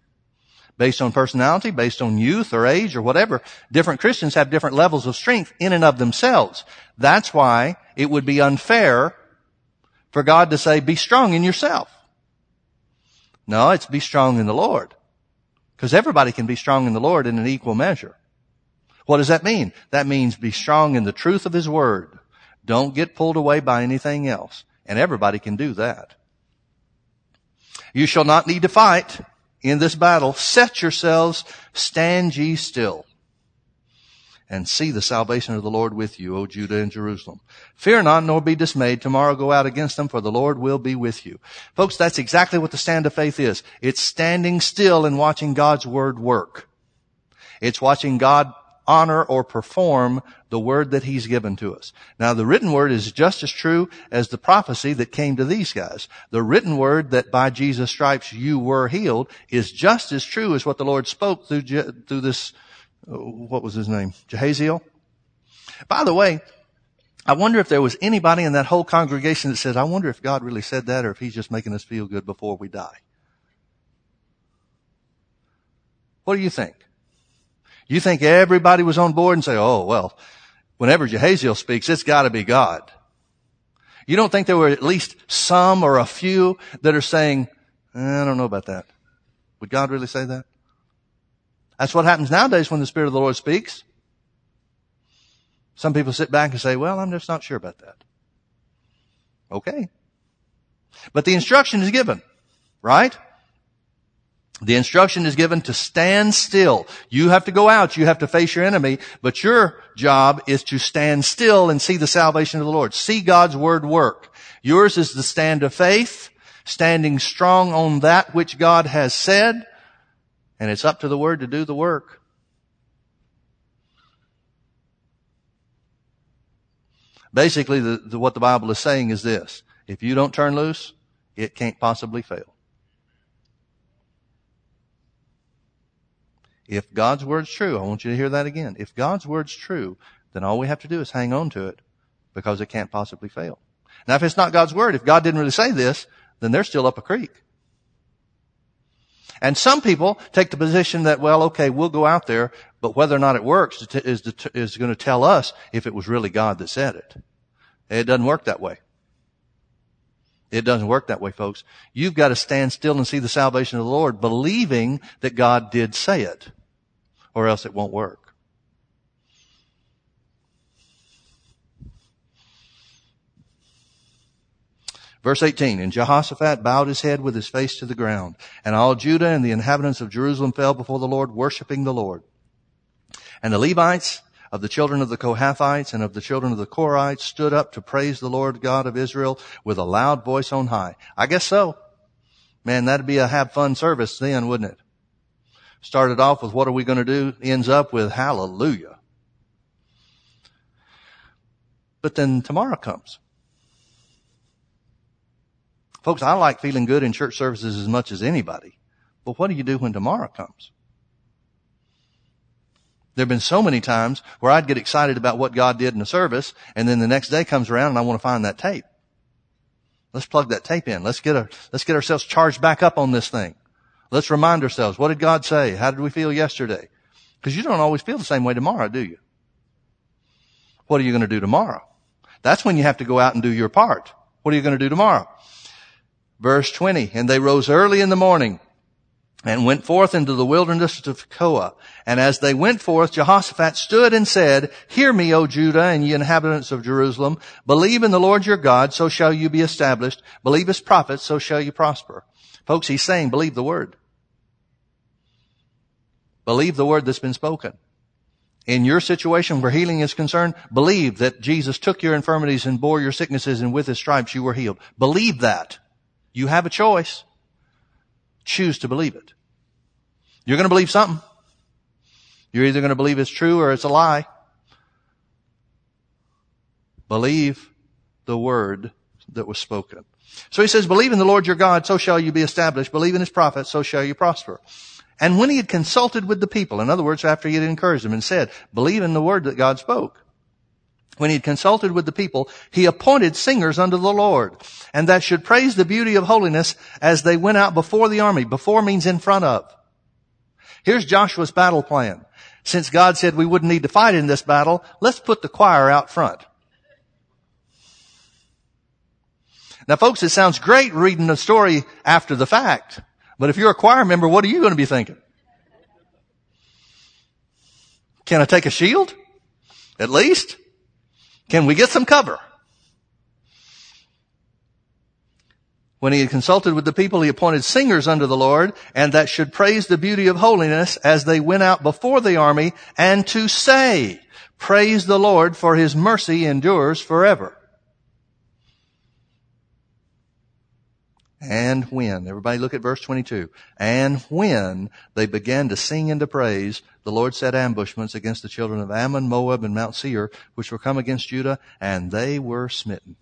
Based on personality, based on youth or age or whatever, different Christians have different levels of strength in and of themselves. That's why it would be unfair for God to say, be strong in yourself. No, it's be strong in the Lord. Because everybody can be strong in the Lord in an equal measure. What does that mean? That means be strong in the truth of His Word. Don't get pulled away by anything else. And everybody can do that. You shall not need to fight in this battle. Set yourselves, stand ye still and see the salvation of the Lord with you, O Judah and Jerusalem. Fear not, nor be dismayed. Tomorrow go out against them, for the Lord will be with you. Folks, that's exactly what the stand of faith is. It's standing still and watching God's word work. It's watching God honor or perform the word that he's given to us. Now the written word is just as true as the prophecy that came to these guys. The written word that by Jesus stripes you were healed is just as true as what the Lord spoke through, through this uh, what was his name? Jahaziel? By the way, I wonder if there was anybody in that whole congregation that said, I wonder if God really said that or if he's just making us feel good before we die. What do you think? You think everybody was on board and say, oh, well, whenever Jahaziel speaks, it's gotta be God. You don't think there were at least some or a few that are saying, eh, I don't know about that. Would God really say that? That's what happens nowadays when the Spirit of the Lord speaks. Some people sit back and say, well, I'm just not sure about that. Okay. But the instruction is given, right? The instruction is given to stand still. You have to go out. You have to face your enemy. But your job is to stand still and see the salvation of the Lord. See God's word work. Yours is the stand of faith, standing strong on that which God has said, and it's up to the Word to do the work. Basically, the, the, what the Bible is saying is this. If you don't turn loose, it can't possibly fail. If God's word's true, I want you to hear that again. If God's word's true, then all we have to do is hang on to it because it can't possibly fail. Now, if it's not God's word, if God didn't really say this, then they're still up a creek. And some people take the position that, well, okay, we'll go out there, but whether or not it works is, is going to tell us if it was really God that said it. It doesn't work that way. It doesn't work that way, folks. You've got to stand still and see the salvation of the Lord, believing that God did say it, or else it won't work. Verse 18, and Jehoshaphat bowed his head with his face to the ground, and all Judah and the inhabitants of Jerusalem fell before the Lord, worshiping the Lord. And the Levites of the children of the Kohathites and of the children of the Korhites stood up to praise the Lord God of Israel with a loud voice on high. I guess so. Man, that'd be a have fun service then, wouldn't it? Started off with what are we going to do? Ends up with hallelujah. But then tomorrow comes. Folks, I like feeling good in church services as much as anybody. But what do you do when tomorrow comes? There have been so many times where I'd get excited about what God did in the service, and then the next day comes around and I want to find that tape. Let's plug that tape in. Let's get a, let's get ourselves charged back up on this thing. Let's remind ourselves, what did God say? How did we feel yesterday? Because you don't always feel the same way tomorrow, do you? What are you going to do tomorrow? That's when you have to go out and do your part. What are you going to do tomorrow? Verse 20, and they rose early in the morning and went forth into the wilderness of Tekoa. And as they went forth, Jehoshaphat stood and said, Hear me, O Judah and ye inhabitants of Jerusalem. Believe in the Lord your God, so shall you be established. Believe his prophets, so shall you prosper. Folks, he's saying, believe the word. Believe the word that's been spoken. In your situation where healing is concerned, believe that Jesus took your infirmities and bore your sicknesses and with his stripes you were healed. Believe that. You have a choice. Choose to believe it. You're going to believe something. You're either going to believe it's true or it's a lie. Believe the word that was spoken. So he says, believe in the Lord your God, so shall you be established. Believe in his prophets, so shall you prosper. And when he had consulted with the people, in other words, after he had encouraged them and said, believe in the word that God spoke. When he had consulted with the people, he appointed singers unto the Lord, and that should praise the beauty of holiness as they went out before the army. Before means in front of. Here's Joshua's battle plan. Since God said we wouldn't need to fight in this battle, let's put the choir out front. Now folks, it sounds great reading the story after the fact. But if you're a choir member, what are you going to be thinking? Can I take a shield? At least? Can we get some cover? When he had consulted with the people, he appointed singers unto the Lord, and that should praise the beauty of holiness as they went out before the army, and to say, praise the Lord for his mercy endures forever. And when, everybody look at verse 22. And when they began to sing and to praise, the Lord set ambushments against the children of Ammon, Moab, and Mount Seir, which were come against Judah, and they were smitten.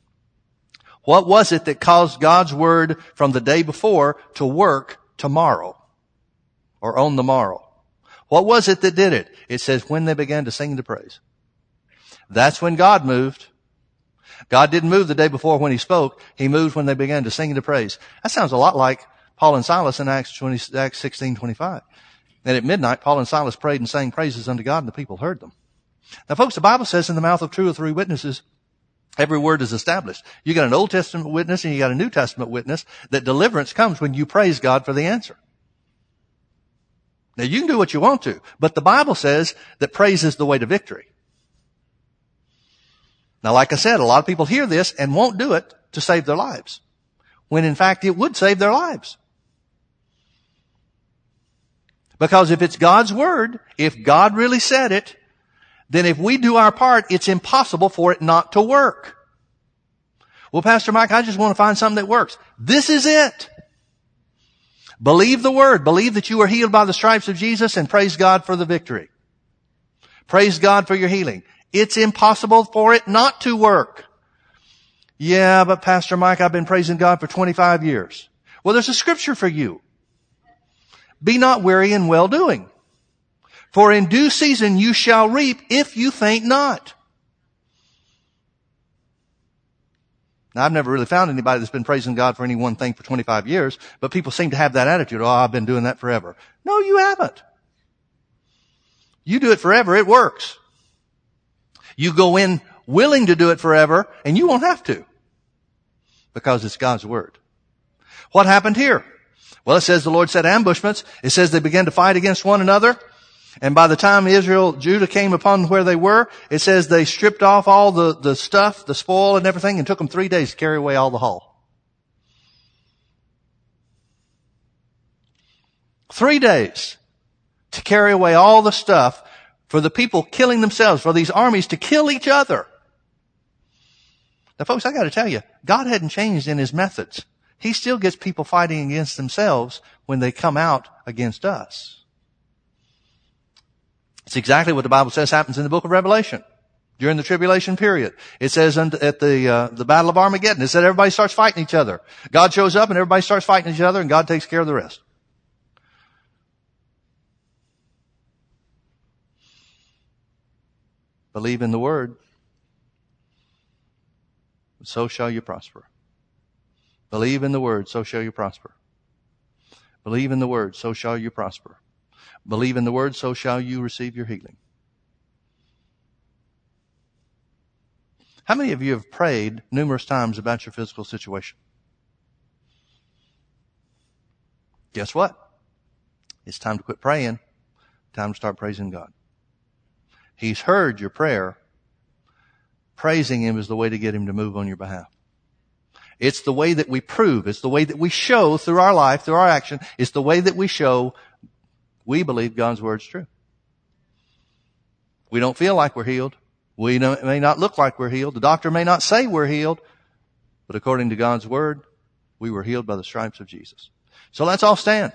What was it that caused God's word from the day before to work tomorrow? Or on the morrow? What was it that did it? It says when they began to sing and to praise. That's when God moved. God didn't move the day before when he spoke. He moved when they began to sing and to praise. That sounds a lot like Paul and Silas in Acts 20, Acts 16, 25. And at midnight, Paul and Silas prayed and sang praises unto God and the people heard them. Now folks, the Bible says in the mouth of two or three witnesses, every word is established. You got an Old Testament witness and you got a New Testament witness that deliverance comes when you praise God for the answer. Now you can do what you want to, but the Bible says that praise is the way to victory. Now, like I said, a lot of people hear this and won't do it to save their lives. When in fact it would save their lives. Because if it's God's word, if God really said it, then if we do our part, it's impossible for it not to work. Well, Pastor Mike, I just want to find something that works. This is it. Believe the word. Believe that you are healed by the stripes of Jesus and praise God for the victory. Praise God for your healing. It's impossible for it not to work. Yeah, but Pastor Mike, I've been praising God for 25 years. Well, there's a scripture for you. Be not weary in well doing. For in due season you shall reap if you faint not. Now, I've never really found anybody that's been praising God for any one thing for 25 years, but people seem to have that attitude. Oh, I've been doing that forever. No, you haven't. You do it forever. It works. You go in willing to do it forever and you won't have to because it's God's word. What happened here? Well, it says the Lord set ambushments. It says they began to fight against one another. And by the time Israel, Judah came upon where they were, it says they stripped off all the, the stuff, the spoil and everything and took them three days to carry away all the haul. Three days to carry away all the stuff for the people killing themselves, for these armies to kill each other. Now folks, I gotta tell you, God hadn't changed in his methods. He still gets people fighting against themselves when they come out against us. It's exactly what the Bible says happens in the book of Revelation during the tribulation period. It says at the uh, the battle of Armageddon, it said everybody starts fighting each other. God shows up and everybody starts fighting each other, and God takes care of the rest. Believe in the word. So shall you prosper. Believe in the word, so shall you prosper. Believe in the word, so shall you prosper. Believe in the word, so shall you receive your healing. How many of you have prayed numerous times about your physical situation? Guess what? It's time to quit praying. Time to start praising God. He's heard your prayer. Praising Him is the way to get Him to move on your behalf. It's the way that we prove. It's the way that we show through our life, through our action. It's the way that we show we believe God's word is true. We don't feel like we're healed. We may not look like we're healed. The doctor may not say we're healed, but according to God's word, we were healed by the stripes of Jesus. So let's all stand.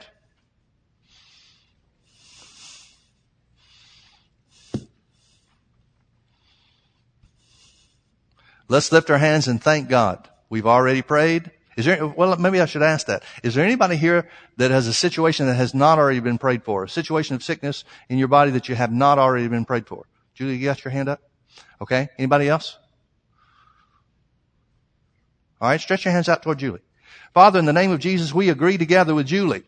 Let's lift our hands and thank God. We've already prayed. Is there, well, maybe I should ask that. Is there anybody here that has a situation that has not already been prayed for? A situation of sickness in your body that you have not already been prayed for? Julie, you got your hand up? Okay. Anybody else? All right. Stretch your hands out toward Julie. Father, in the name of Jesus, we agree together with Julie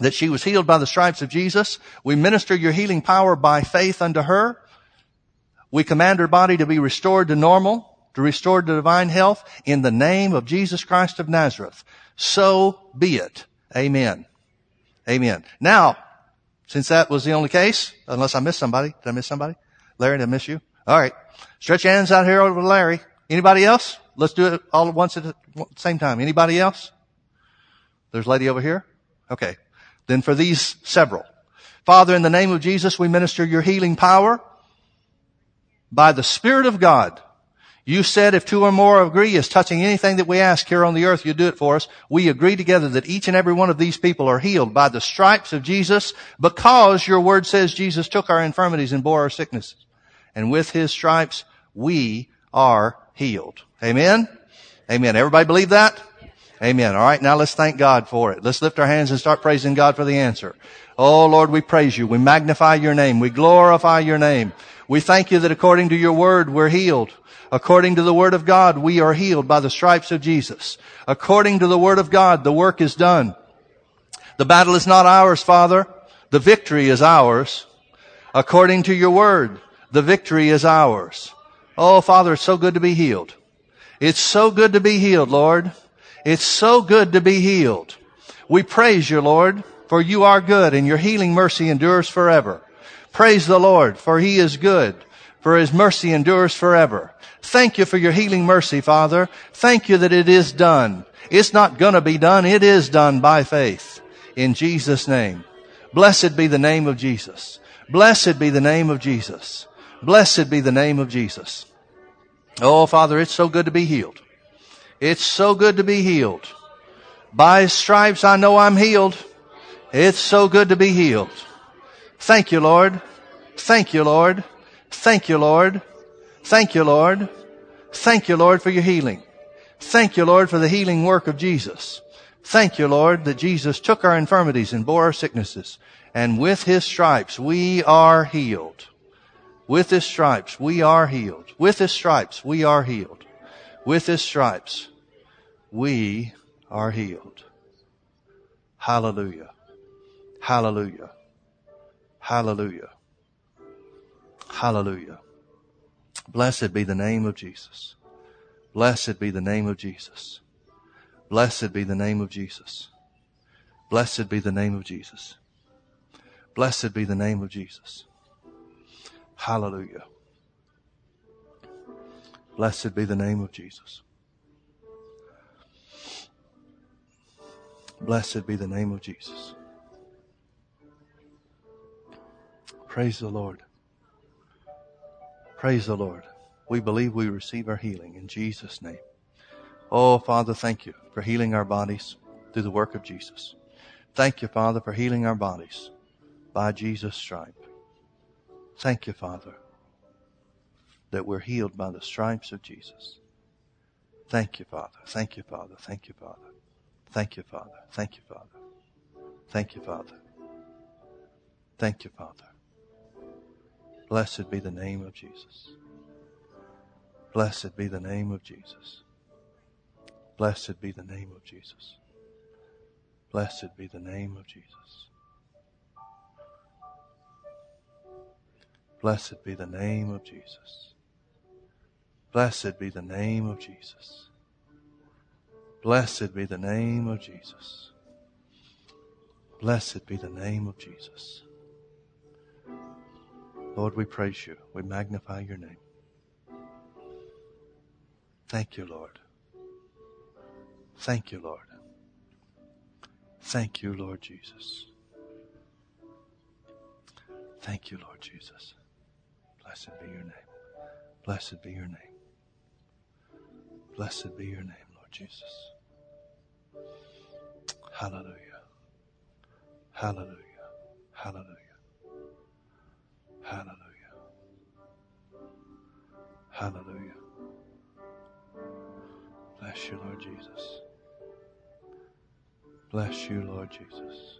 that she was healed by the stripes of Jesus. We minister your healing power by faith unto her. We command her body to be restored to normal to restore the divine health in the name of Jesus Christ of Nazareth. So be it. Amen. Amen. Now, since that was the only case, unless I missed somebody, did I miss somebody? Larry, did I miss you? All right. Stretch your hands out here over Larry. Anybody else? Let's do it all at once at the same time. Anybody else? There's a lady over here? Okay. Then for these several. Father, in the name of Jesus, we minister your healing power by the Spirit of God you said if two or more agree as touching anything that we ask here on the earth, you do it for us. We agree together that each and every one of these people are healed by the stripes of Jesus because your word says Jesus took our infirmities and bore our sicknesses. And with his stripes, we are healed. Amen? Amen. Everybody believe that? Amen. All right. Now let's thank God for it. Let's lift our hands and start praising God for the answer. Oh Lord, we praise you. We magnify your name. We glorify your name. We thank you that according to your word, we're healed. According to the Word of God, we are healed by the stripes of Jesus. According to the Word of God, the work is done. The battle is not ours, Father. The victory is ours. According to your Word, the victory is ours. Oh, Father, it's so good to be healed. It's so good to be healed, Lord. It's so good to be healed. We praise you, Lord, for you are good and your healing mercy endures forever. Praise the Lord, for he is good, for his mercy endures forever. Thank you for your healing mercy, Father. Thank you that it is done. It's not gonna be done. It is done by faith. In Jesus' name. Blessed be the name of Jesus. Blessed be the name of Jesus. Blessed be the name of Jesus. Oh, Father, it's so good to be healed. It's so good to be healed. By stripes I know I'm healed. It's so good to be healed. Thank you, Lord. Thank you, Lord. Thank you, Lord. Thank you, Lord. Thank you, Lord, for your healing. Thank you, Lord, for the healing work of Jesus. Thank you, Lord, that Jesus took our infirmities and bore our sicknesses. And with his stripes, we are healed. With his stripes, we are healed. With his stripes, we are healed. With his stripes, we are healed. Hallelujah. Hallelujah. Hallelujah. Hallelujah. Blessed be the name of Jesus. Blessed be the name of Jesus. Blessed be the name of Jesus. Blessed be the name of Jesus. Blessed be the name of Jesus. Hallelujah. Blessed be the name of Jesus. Blessed be the name of Jesus. Praise the Lord. Praise the Lord. We believe we receive our healing in Jesus' name. Oh, Father, thank you for healing our bodies through the work of Jesus. Thank you, Father, for healing our bodies by Jesus' stripe. Thank you, Father, that we're healed by the stripes of Jesus. Thank you, Father. Thank you, Father. Thank you, Father. Thank you, Father. Thank you, Father. Thank you, Father. Thank you, Father. Blessed be the name of Jesus. Blessed be the name of Jesus. Blessed be the name of Jesus. Blessed be the name of Jesus. Blessed be the name of Jesus. Blessed be the name of Jesus. Blessed be the name of Jesus. Blessed be the name of Jesus. Lord, we praise you. We magnify your name. Thank you, Lord. Thank you, Lord. Thank you, Lord Jesus. Thank you, Lord Jesus. Blessed be your name. Blessed be your name. Blessed be your name, Lord Jesus. Hallelujah. Hallelujah. Hallelujah. Hallelujah. Hallelujah. Bless you, Lord Jesus. Bless you, Lord Jesus.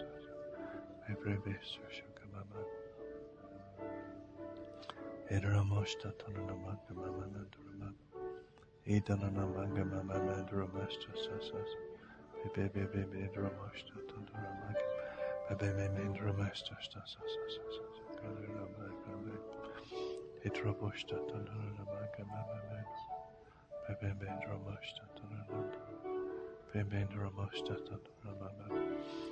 Rebbe Edramosta tananamanga mamana durama. Idananamanga mamana duramasta sasas. Bebe bebe bebe dramosta tananamanga. Bebe bebe dramasta sasas sasas. Kadranamanga bebe. Itrabosta tananamanga mamana. Bebe bebe dramosta tananamanga. Bebe dramosta tananamanga.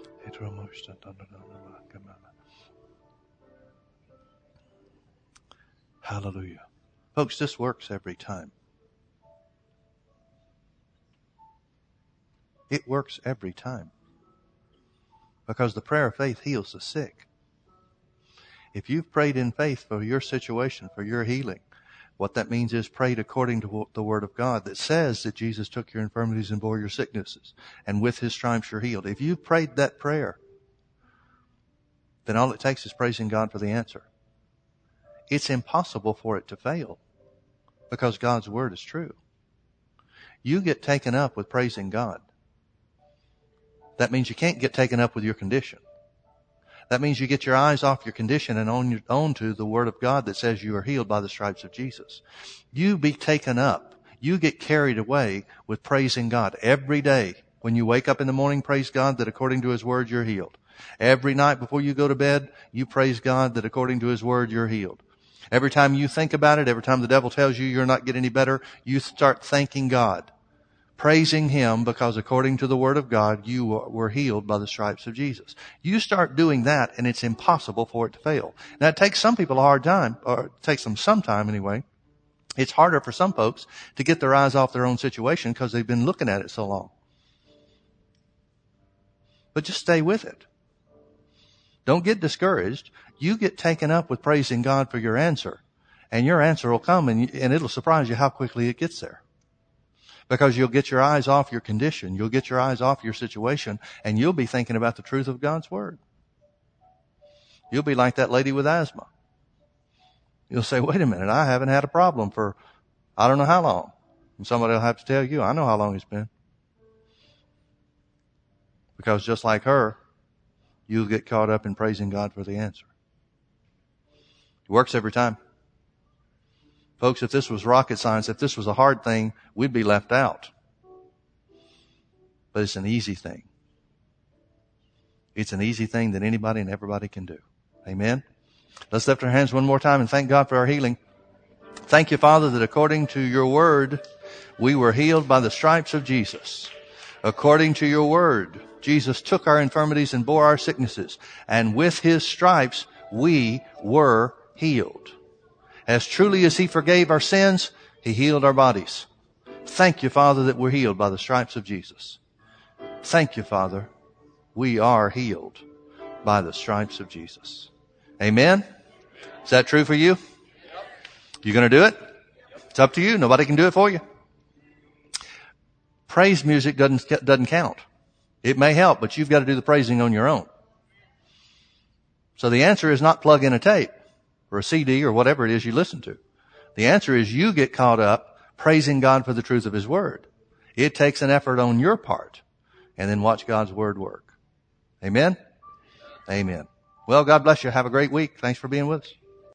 Hallelujah. Folks, this works every time. It works every time. Because the prayer of faith heals the sick. If you've prayed in faith for your situation, for your healing, what that means is prayed according to the word of God that says that Jesus took your infirmities and bore your sicknesses, and with his stripes you're healed. If you've prayed that prayer, then all it takes is praising God for the answer. It's impossible for it to fail because God's word is true. You get taken up with praising God. That means you can't get taken up with your condition. That means you get your eyes off your condition and on, on to the word of God that says you are healed by the stripes of Jesus. You be taken up. You get carried away with praising God every day. When you wake up in the morning, praise God that according to his word you're healed. Every night before you go to bed, you praise God that according to his word you're healed. Every time you think about it, every time the devil tells you you're not getting any better, you start thanking God praising Him because according to the Word of God, you were healed by the stripes of Jesus. You start doing that and it's impossible for it to fail. Now it takes some people a hard time, or it takes them some time anyway. It's harder for some folks to get their eyes off their own situation because they've been looking at it so long. But just stay with it. Don't get discouraged. You get taken up with praising God for your answer and your answer will come and, and it'll surprise you how quickly it gets there because you'll get your eyes off your condition. You'll get your eyes off your situation and you'll be thinking about the truth of God's word. You'll be like that lady with asthma. You'll say, wait a minute, I haven't had a problem for I don't know how long. And somebody will have to tell you, I know how long it's been. Because just like her, you'll get caught up in praising God for the answer. It works every time. Folks, if this was rocket science, if this was a hard thing, we'd be left out. But it's an easy thing. It's an easy thing that anybody and everybody can do. Amen. Let's lift our hands one more time and thank God for our healing. Thank you, Father, that according to your word, We were healed by the stripes of Jesus. According to your word, Jesus took our infirmities and bore our sicknesses, and with his stripes we were healed. As truly as he forgave our sins, he healed our bodies. Thank you, Father, that we're healed by the stripes of Jesus. Thank you, Father. We are healed by the stripes of Jesus. Amen. Is that true for you? You gonna do it? It's up to you. Nobody can do it for you. Praise music doesn't, doesn't count. It may help, but you've got to do the praising on your own. So the answer is not plug in a tape or a CD or whatever it is you listen to. The answer is you get caught up praising God for the truth of His Word. It takes an effort on your part and then watch God's Word work. Amen? Amen. Well, God bless you. Have a great week. Thanks for being with us.